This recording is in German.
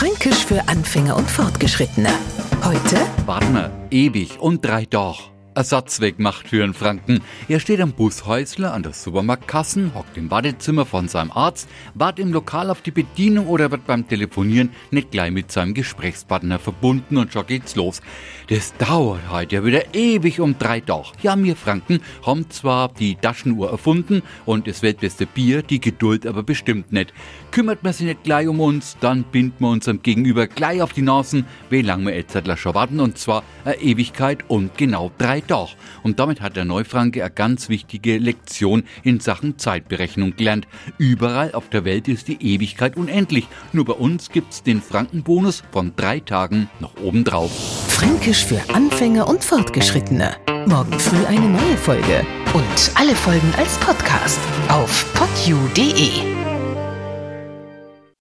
Fränkisch für Anfänger und Fortgeschrittene. Heute wir, ewig und drei Doch. Ersatzweg macht für einen Franken. Er steht am Bushäusler an der Supermarktkassen, hockt im Wartezimmer von seinem Arzt, wartet im Lokal auf die Bedienung oder wird beim Telefonieren nicht gleich mit seinem Gesprächspartner verbunden und schon geht's los. Das dauert heute ja wieder ewig um drei Tage. Ja, wir Franken haben zwar die Taschenuhr erfunden und das weltbeste Bier, die Geduld aber bestimmt nicht. Kümmert man sich nicht gleich um uns, dann binden wir unserem Gegenüber gleich auf die Nasen, wie lange wir jetzt schon warten und zwar eine Ewigkeit und genau drei Tage. Und damit hat der Neufranke eine ganz wichtige Lektion in Sachen Zeitberechnung gelernt. Überall auf der Welt ist die Ewigkeit unendlich. Nur bei uns gibt's den Frankenbonus von drei Tagen noch obendrauf. Fränkisch für Anfänger und Fortgeschrittene. Morgen früh eine neue Folge. Und alle Folgen als Podcast auf podu.de.